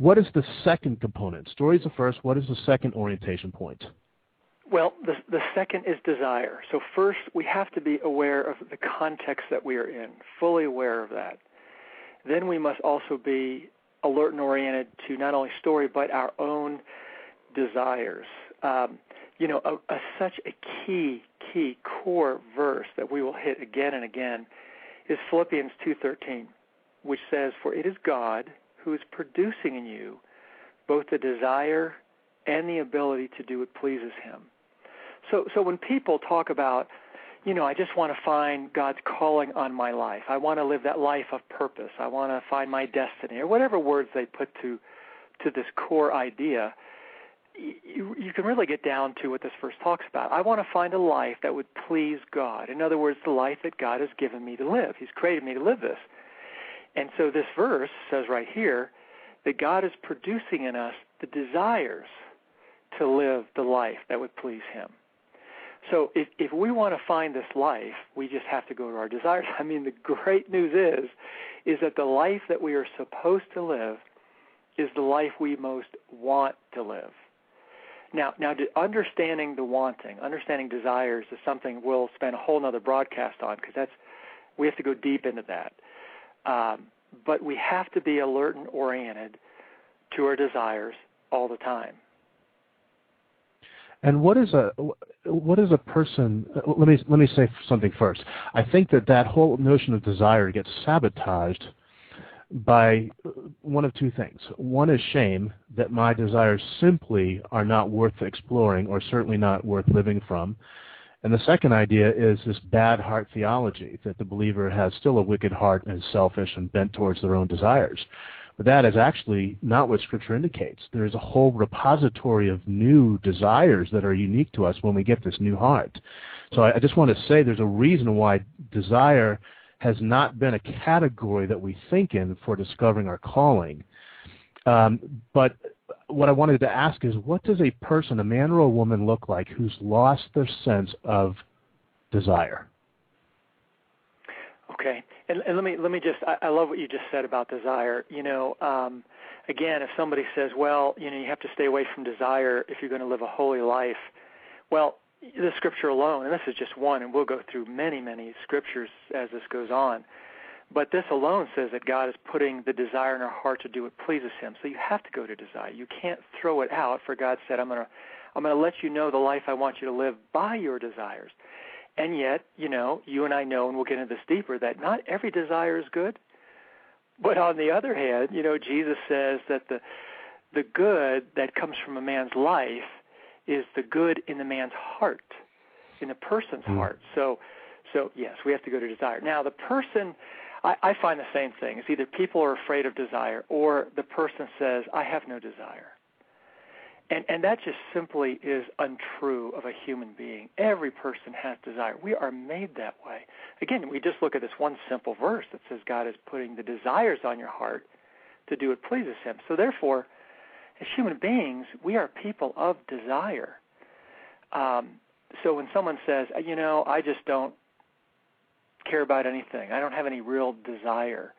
What is the second component? Story is the first. What is the second orientation point? Well, the, the second is desire. So, first, we have to be aware of the context that we are in, fully aware of that. Then we must also be alert and oriented to not only story, but our own desires. Um, you know, a, a, such a key, key core verse that we will hit again and again is Philippians 2:13, which says, "For it is God who is producing in you both the desire and the ability to do what pleases Him." So, so when people talk about, you know, I just want to find God's calling on my life. I want to live that life of purpose. I want to find my destiny, or whatever words they put to to this core idea. You, you can really get down to what this verse talks about. I want to find a life that would please God. In other words, the life that God has given me to live. He's created me to live this. And so this verse says right here that God is producing in us the desires to live the life that would please Him. So if if we want to find this life, we just have to go to our desires. I mean, the great news is is that the life that we are supposed to live is the life we most want to live. Now, now, understanding the wanting, understanding desires is something we'll spend a whole other broadcast on because that's we have to go deep into that. Um, but we have to be alert and oriented to our desires all the time. And what is a what is a person? Let me let me say something first. I think that that whole notion of desire gets sabotaged by one of two things. One is shame that my desires simply are not worth exploring or certainly not worth living from. And the second idea is this bad heart theology that the believer has still a wicked heart and is selfish and bent towards their own desires. But that is actually not what Scripture indicates. There is a whole repository of new desires that are unique to us when we get this new heart. So I, I just want to say there's a reason why desire has not been a category that we think in for discovering our calling. Um, but what I wanted to ask is what does a person, a man or a woman, look like who's lost their sense of desire? Okay, and, and let me let me just I, I love what you just said about desire. You know, um, again, if somebody says, well, you know, you have to stay away from desire if you're going to live a holy life. Well, the scripture alone, and this is just one, and we'll go through many many scriptures as this goes on. But this alone says that God is putting the desire in our heart to do what pleases Him. So you have to go to desire. You can't throw it out. For God said, "I'm going to, I'm going to let you know the life I want you to live by your desires." And yet, you know, you and I know, and we'll get into this deeper, that not every desire is good. But on the other hand, you know, Jesus says that the the good that comes from a man's life is the good in the man's heart, in the person's mm. heart. So, so yes, we have to go to desire. Now, the person, I, I find the same thing. It's either people are afraid of desire, or the person says, "I have no desire." And, and that just simply is untrue of a human being. Every person has desire. We are made that way. Again, we just look at this one simple verse that says God is putting the desires on your heart to do what pleases Him. So, therefore, as human beings, we are people of desire. Um, so, when someone says, you know, I just don't care about anything, I don't have any real desire,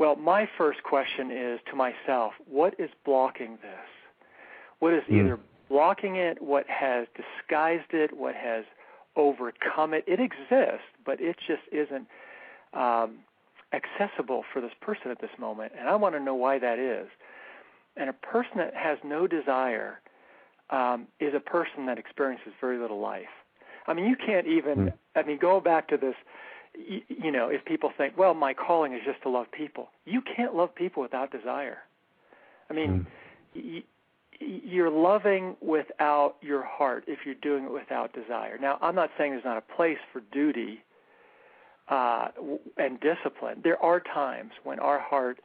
well, my first question is to myself, what is blocking this? What is mm. either blocking it, what has disguised it, what has overcome it. It exists, but it just isn't um, accessible for this person at this moment. And I want to know why that is. And a person that has no desire um, is a person that experiences very little life. I mean, you can't even. Mm. I mean, go back to this. You, you know, if people think, well, my calling is just to love people, you can't love people without desire. I mean, mm you're loving without your heart if you're doing it without desire. Now, I'm not saying there's not a place for duty uh, and discipline. There are times when our heart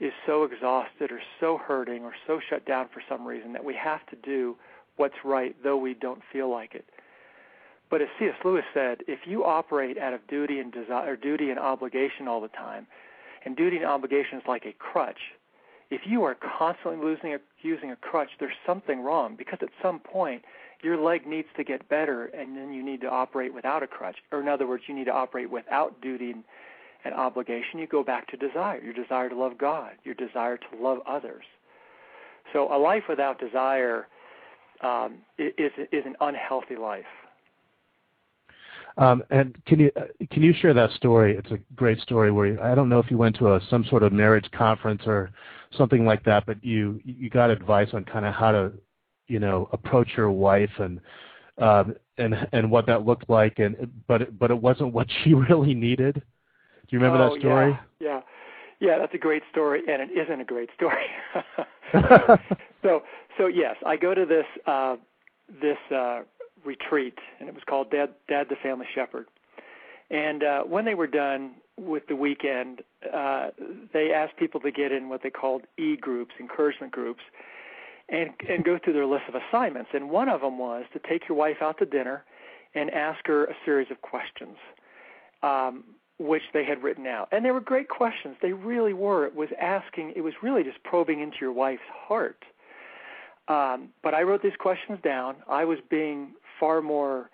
is so exhausted or so hurting or so shut down for some reason that we have to do what's right, though we don't feel like it. But as C.S. Lewis said, if you operate out of duty and desire, or duty and obligation all the time, and duty and obligation is like a crutch, if you are constantly losing a, using a crutch, there's something wrong because at some point your leg needs to get better, and then you need to operate without a crutch. Or in other words, you need to operate without duty and, and obligation. You go back to desire, your desire to love God, your desire to love others. So a life without desire um, is is an unhealthy life. Um, and can you uh, can you share that story? It's a great story where you, I don't know if you went to a, some sort of marriage conference or something like that, but you you got advice on kind of how to you know approach your wife and um, and and what that looked like, and but it, but it wasn't what she really needed. Do you remember oh, that story? Yeah, yeah, yeah. That's a great story, and it isn't a great story. so so yes, I go to this uh, this uh, retreat, and it was called Dad Dad the Family Shepherd. And uh, when they were done with the weekend, uh, they asked people to get in what they called e groups, encouragement groups, and and go through their list of assignments. And one of them was to take your wife out to dinner and ask her a series of questions, um, which they had written out. And they were great questions. They really were. It was asking. It was really just probing into your wife's heart. Um, but I wrote these questions down. I was being far more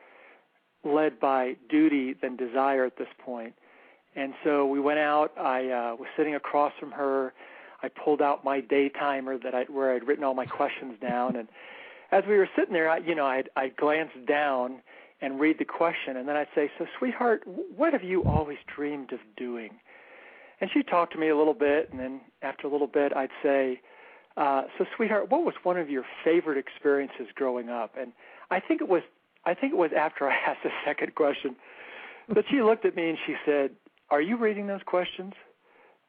led by duty than desire at this point. And so we went out. I uh, was sitting across from her. I pulled out my day timer that I where I'd written all my questions down, and as we were sitting there, I, you know, I'd, I'd glance down and read the question, and then I'd say, "So, sweetheart, what have you always dreamed of doing?" And she talked to me a little bit, and then after a little bit, I'd say, uh, "So, sweetheart, what was one of your favorite experiences growing up?" And I think it was, I think it was after I asked the second question, but she looked at me and she said, "Are you reading those questions?"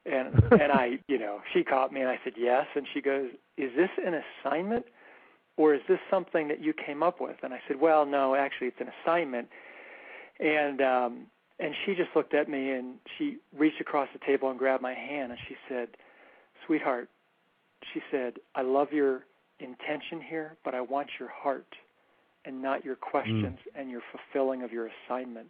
And and I, you know, she caught me and I said yes, and she goes, "Is this an assignment, or is this something that you came up with?" And I said, "Well, no, actually, it's an assignment." And um, and she just looked at me and she reached across the table and grabbed my hand and she said, "Sweetheart," she said, "I love your intention here, but I want your heart, and not your questions mm. and your fulfilling of your assignment."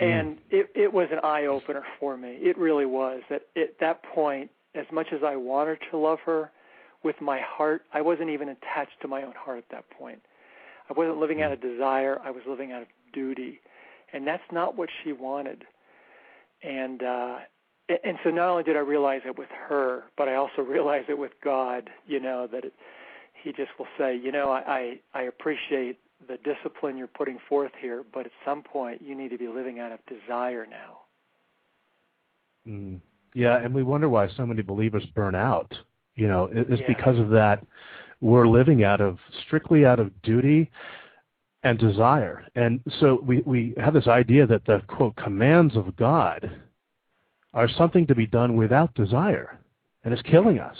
Mm. and it it was an eye opener for me. It really was. That at that point, as much as I wanted to love her with my heart, I wasn't even attached to my own heart at that point. I wasn't living out of desire. I was living out of duty, and that's not what she wanted. And uh, and so not only did I realize it with her, but I also realized it with God. You know that it, He just will say, you know, I I, I appreciate the discipline you're putting forth here, but at some point you need to be living out of desire now. Mm. Yeah, and we wonder why so many believers burn out. You know, it's yeah. because of that. We're living out of strictly out of duty and desire, and so we we have this idea that the quote commands of God are something to be done without desire, and it's killing us.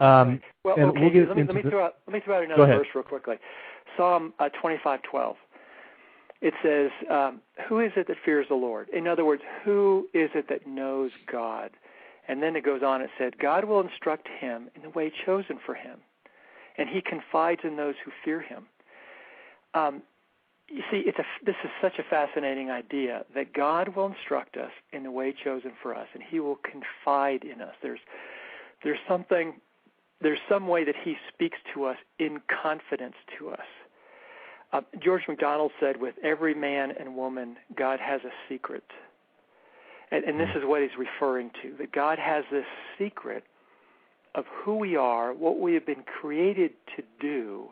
Um. Well, and okay. We'll get let me, let me throw out let me throw out another verse real quickly. Psalm uh, 25:12. It says, um, "Who is it that fears the Lord?" In other words, who is it that knows God? And then it goes on. It said, "God will instruct him in the way chosen for him, and he confides in those who fear him." Um, you see, it's a, this is such a fascinating idea that God will instruct us in the way chosen for us, and He will confide in us. There's there's something there's some way that He speaks to us in confidence to us. Uh, George MacDonald said, with every man and woman, God has a secret. And, and this hmm. is what he's referring to that God has this secret of who we are, what we have been created to do,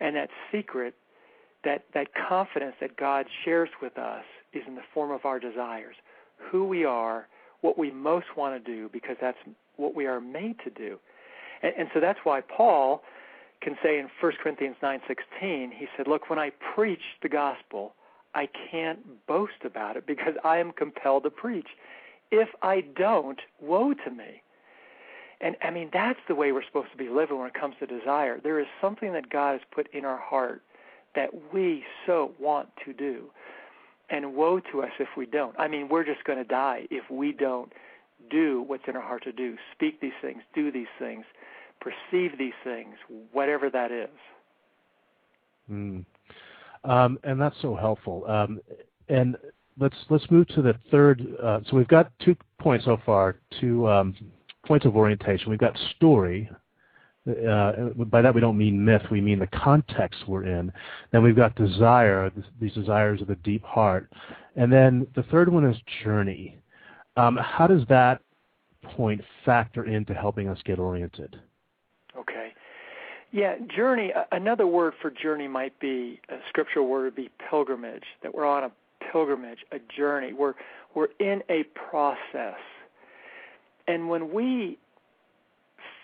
and that secret, that, that confidence that God shares with us, is in the form of our desires. Who we are, what we most want to do, because that's what we are made to do. And, and so that's why Paul can say in 1 Corinthians 9:16, he said, "Look, when I preach the gospel, I can't boast about it because I am compelled to preach. If I don't, woe to me." And I mean, that's the way we're supposed to be living when it comes to desire. There is something that God has put in our heart that we so want to do. And woe to us if we don't. I mean, we're just going to die if we don't do what's in our heart to do, speak these things, do these things, perceive these things, whatever that is. Mm. Um, and that's so helpful. Um, and let's let's move to the third. Uh, so we've got two points so far, two um, points of orientation. We've got story. Uh, by that we don't mean myth. We mean the context we're in. Then we've got desire. These desires of the deep heart. And then the third one is journey. Um, how does that point factor into helping us get oriented? Yeah, journey. Another word for journey might be a scriptural word would be pilgrimage. That we're on a pilgrimage, a journey. We're we're in a process, and when we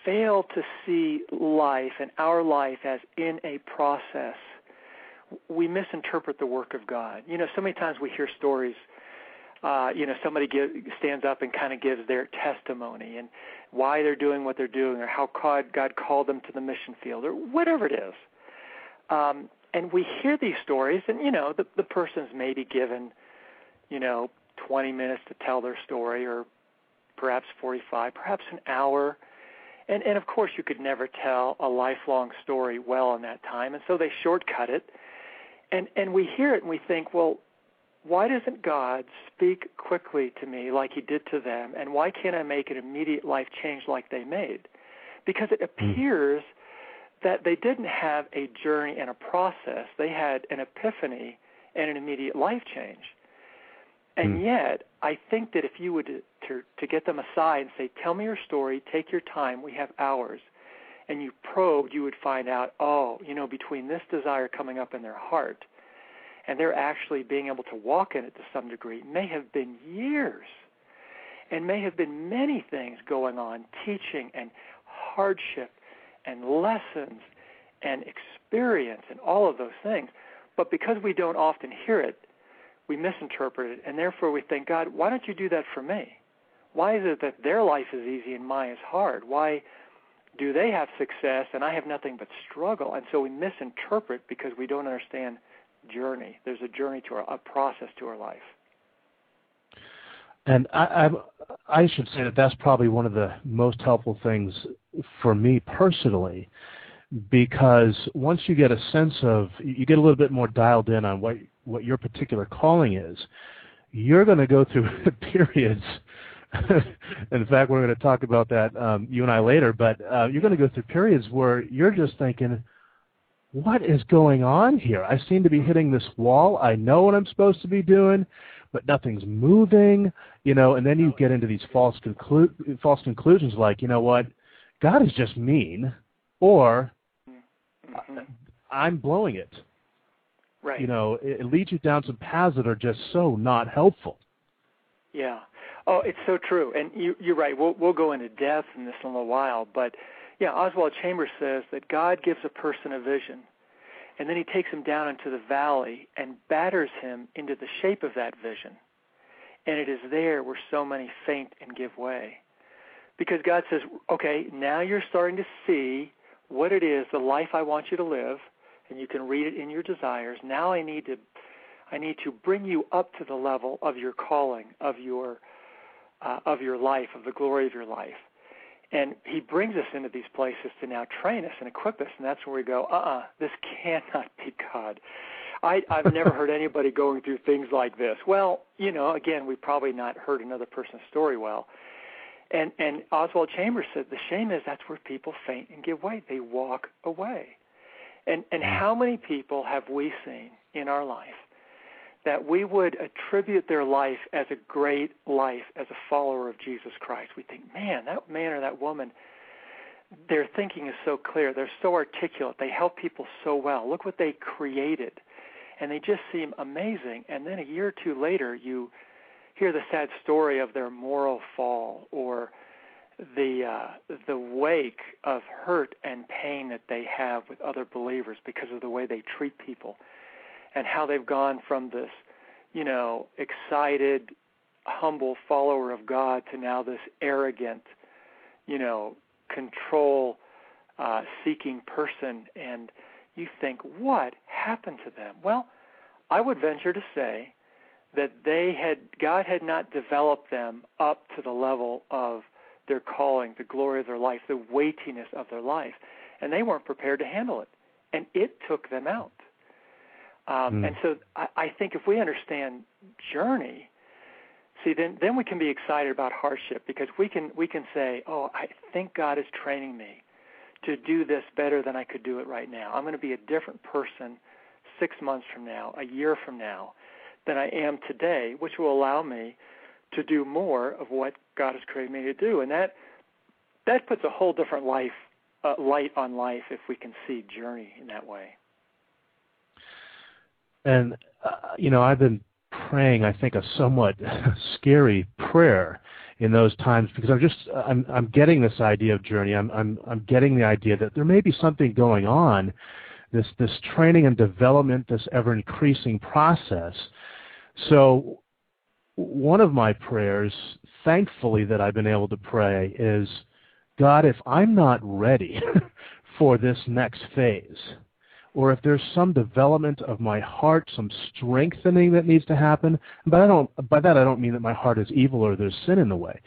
fail to see life and our life as in a process, we misinterpret the work of God. You know, so many times we hear stories. Uh, you know, somebody give, stands up and kind of gives their testimony and why they're doing what they're doing, or how God, called them to the mission field, or whatever it is. Um, and we hear these stories, and you know, the the person's maybe given, you know, 20 minutes to tell their story, or perhaps 45, perhaps an hour and and of course you could never tell a lifelong story well in that time and so they shortcut it and and we hear it and we think well why doesn't god speak quickly to me like he did to them and why can't i make an immediate life change like they made because it hmm. appears that they didn't have a journey and a process they had an epiphany and an immediate life change and mm. yet, I think that if you would to, to get them aside and say, "Tell me your story. Take your time. We have hours," and you probed, you would find out, oh, you know, between this desire coming up in their heart and they're actually being able to walk in it to some degree may have been years and may have been many things going on, teaching and hardship and lessons and experience and all of those things. But because we don't often hear it, we misinterpret it, and therefore we think, God, why don't you do that for me? Why is it that their life is easy and mine is hard? Why do they have success and I have nothing but struggle? And so we misinterpret because we don't understand journey. There's a journey to our, a process to our life. And I, I, I should say that that's probably one of the most helpful things for me personally, because once you get a sense of, you get a little bit more dialed in on what what your particular calling is, you're going to go through periods. in fact, we're going to talk about that um, you and I later. But uh, you're going to go through periods where you're just thinking, "What is going on here? I seem to be hitting this wall. I know what I'm supposed to be doing, but nothing's moving." You know, and then you get into these false conclu- false conclusions, like, you know what, God is just mean, or mm-hmm. I'm blowing it. Right. You know, it, it leads you down some paths that are just so not helpful. Yeah. Oh, it's so true, and you, you're right. We'll we'll go into depth in this in a little while, but yeah, Oswald Chambers says that God gives a person a vision, and then He takes him down into the valley and batters him into the shape of that vision, and it is there where so many faint and give way, because God says, okay, now you're starting to see what it is, the life I want you to live and you can read it in your desires. Now I need to I need to bring you up to the level of your calling, of your uh, of your life, of the glory of your life. And he brings us into these places to now train us and equip us, and that's where we go, uh-uh, this cannot be God. I, I've never heard anybody going through things like this. Well, you know, again, we've probably not heard another person's story well. And and Oswald Chambers said the shame is that's where people faint and give way. They walk away. And and mm. how many people have we seen in our life that we would attribute their life as a great life as a follower of Jesus Christ? We think, man, that man or that woman, their thinking is so clear. They're so articulate. They help people so well. Look what they created. And they just seem amazing. And then a year or two later, you hear the sad story of their moral fall or the uh, the wake of hurt and pain that they have with other believers because of the way they treat people, and how they've gone from this, you know, excited, humble follower of God to now this arrogant, you know, control uh, seeking person, and you think, what happened to them? Well, I would venture to say that they had God had not developed them up to the level of their calling, the glory of their life, the weightiness of their life, and they weren't prepared to handle it, and it took them out. Um, mm. And so I, I think if we understand journey, see then then we can be excited about hardship because we can we can say, oh, I think God is training me to do this better than I could do it right now. I'm going to be a different person six months from now, a year from now, than I am today, which will allow me to do more of what God has created me to do, and that that puts a whole different life uh, light on life if we can see journey in that way. And uh, you know, I've been praying, I think, a somewhat scary prayer in those times because I'm just I'm I'm getting this idea of journey. I'm I'm I'm getting the idea that there may be something going on, this this training and development, this ever increasing process. So one of my prayers, thankfully that I've been able to pray, is God, if I'm not ready for this next phase, or if there's some development of my heart, some strengthening that needs to happen. But I don't by that I don't mean that my heart is evil or there's sin in the way.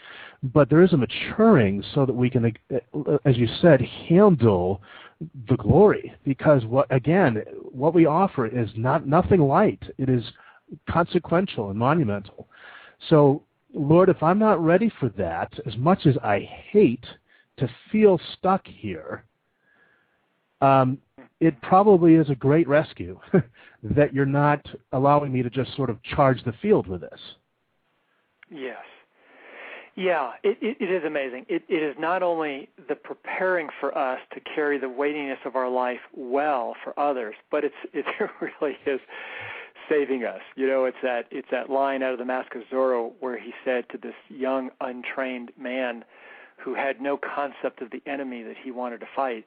But there is a maturing so that we can as you said handle the glory because what again what we offer is not nothing light. It is consequential and monumental. So Lord, if I'm not ready for that, as much as I hate to feel stuck here, um, it probably is a great rescue that you're not allowing me to just sort of charge the field with this. Yes. Yeah, it, it, it is amazing. It, it is not only the preparing for us to carry the weightiness of our life well for others, but it's it really is saving us. You know, it's that it's that line out of the Mask of Zorro where he said to this young untrained man who had no concept of the enemy that he wanted to fight,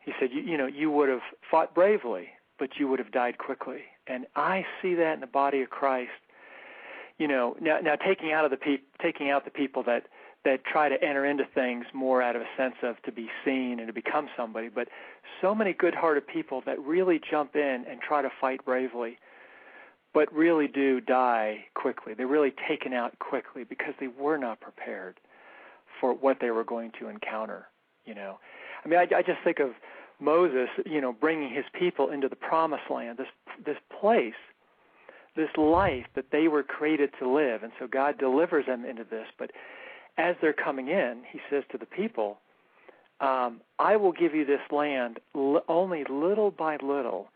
he said, you, you know, you would have fought bravely, but you would have died quickly. And I see that in the body of Christ. You know, now, now taking out of the pe- taking out the people that that try to enter into things more out of a sense of to be seen and to become somebody, but so many good-hearted people that really jump in and try to fight bravely, but really do die quickly. They're really taken out quickly because they were not prepared for what they were going to encounter. You know, I mean, I, I just think of Moses, you know, bringing his people into the promised land, this this place, this life that they were created to live, and so God delivers them into this. But as they're coming in, He says to the people, um, "I will give you this land l- only little by little,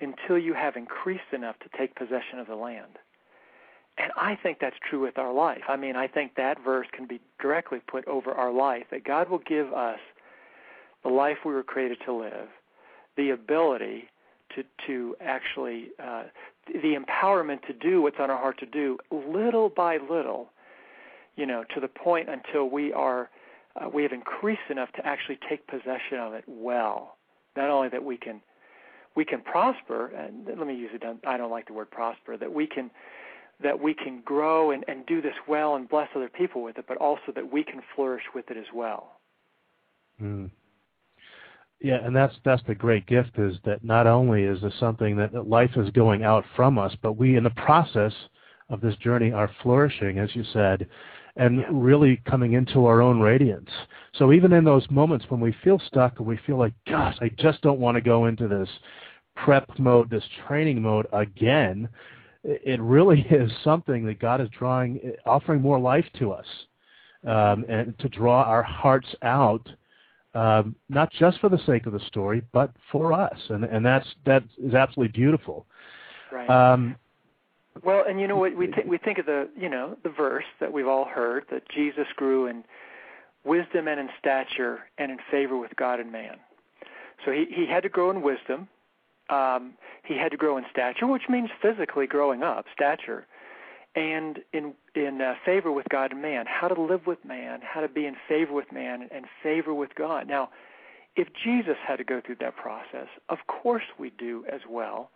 until you have increased enough to take possession of the land." And I think that's true with our life. I mean, I think that verse can be directly put over our life that God will give us the life we were created to live, the ability to to actually uh, the empowerment to do what's on our heart to do, little by little, you know, to the point until we are uh, we have increased enough to actually take possession of it well. Not only that we can we can prosper, and let me use it. I don't like the word prosper. That we can that we can grow and, and do this well and bless other people with it, but also that we can flourish with it as well. Mm. Yeah, and that's that's the great gift is that not only is this something that, that life is going out from us, but we in the process of this journey are flourishing, as you said, and yeah. really coming into our own radiance. So even in those moments when we feel stuck and we feel like, gosh, I just don't want to go into this prep mode, this training mode again, it really is something that God is drawing, offering more life to us, um, and to draw our hearts out um, not just for the sake of the story, but for us, and and that's that is absolutely beautiful. Right. Um, well, and you know what we th- we think of the you know the verse that we've all heard that Jesus grew in wisdom and in stature and in favor with God and man. So he he had to grow in wisdom. Um, he had to grow in stature, which means physically growing up, stature, and in in uh, favor with God and man, how to live with man, how to be in favor with man and favor with God. Now, if Jesus had to go through that process, of course we do as well.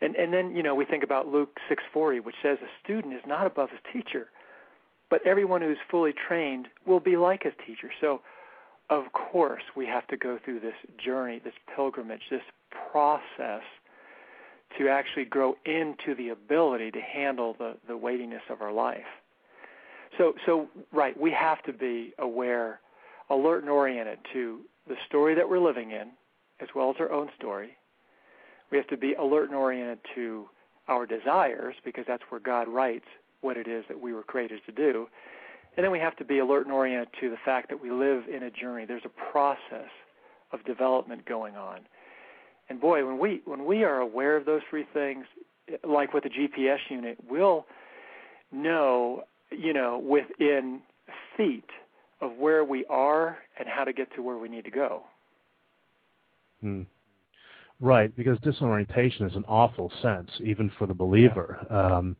And and then you know we think about Luke 6:40, which says a student is not above his teacher, but everyone who's fully trained will be like his teacher. So, of course, we have to go through this journey, this pilgrimage, this process to actually grow into the ability to handle the, the weightiness of our life. So, so right, we have to be aware, alert, and oriented to the story that we're living in, as well as our own story. We have to be alert and oriented to our desires, because that's where God writes what it is that we were created to do. And then we have to be alert and oriented to the fact that we live in a journey. There's a process of development going on. And boy, when we when we are aware of those three things, like with the GPS unit, we'll know, you know, within feet of where we are and how to get to where we need to go. Hmm. Right, because disorientation is an awful sense, even for the believer. Um,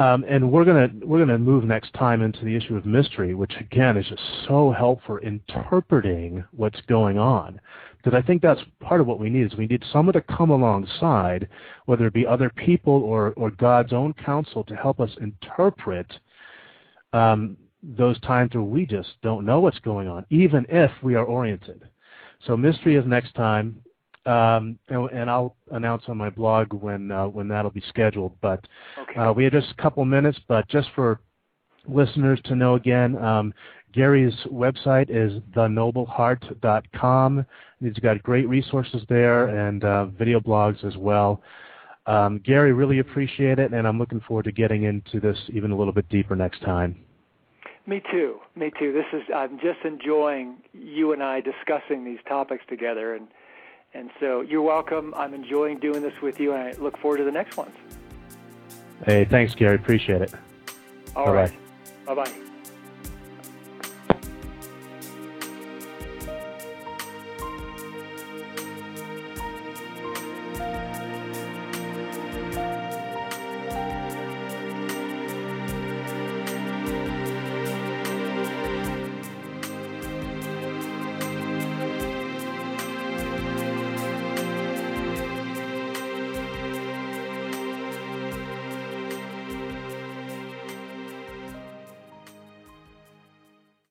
um, and we're gonna we're gonna move next time into the issue of mystery, which again is just so helpful interpreting what's going on. Because I think that's part of what we need is we need someone to come alongside, whether it be other people or or God's own counsel, to help us interpret um, those times where we just don't know what's going on, even if we are oriented. So mystery is next time. Um, and, I'll announce on my blog when uh, when that'll be scheduled. But okay. uh, we have just a couple minutes, but just for listeners to know again, um, Gary's website is thenobleheart.com. He's got great resources there and uh, video blogs as well. Um, Gary, really appreciate it, and I'm looking forward to getting into this even a little bit deeper next time. Me too. Me too. This is I'm just enjoying you and I discussing these topics together and and so you're welcome. I'm enjoying doing this with you, and I look forward to the next ones. Hey, thanks, Gary. Appreciate it. All Bye-bye. right. Bye bye.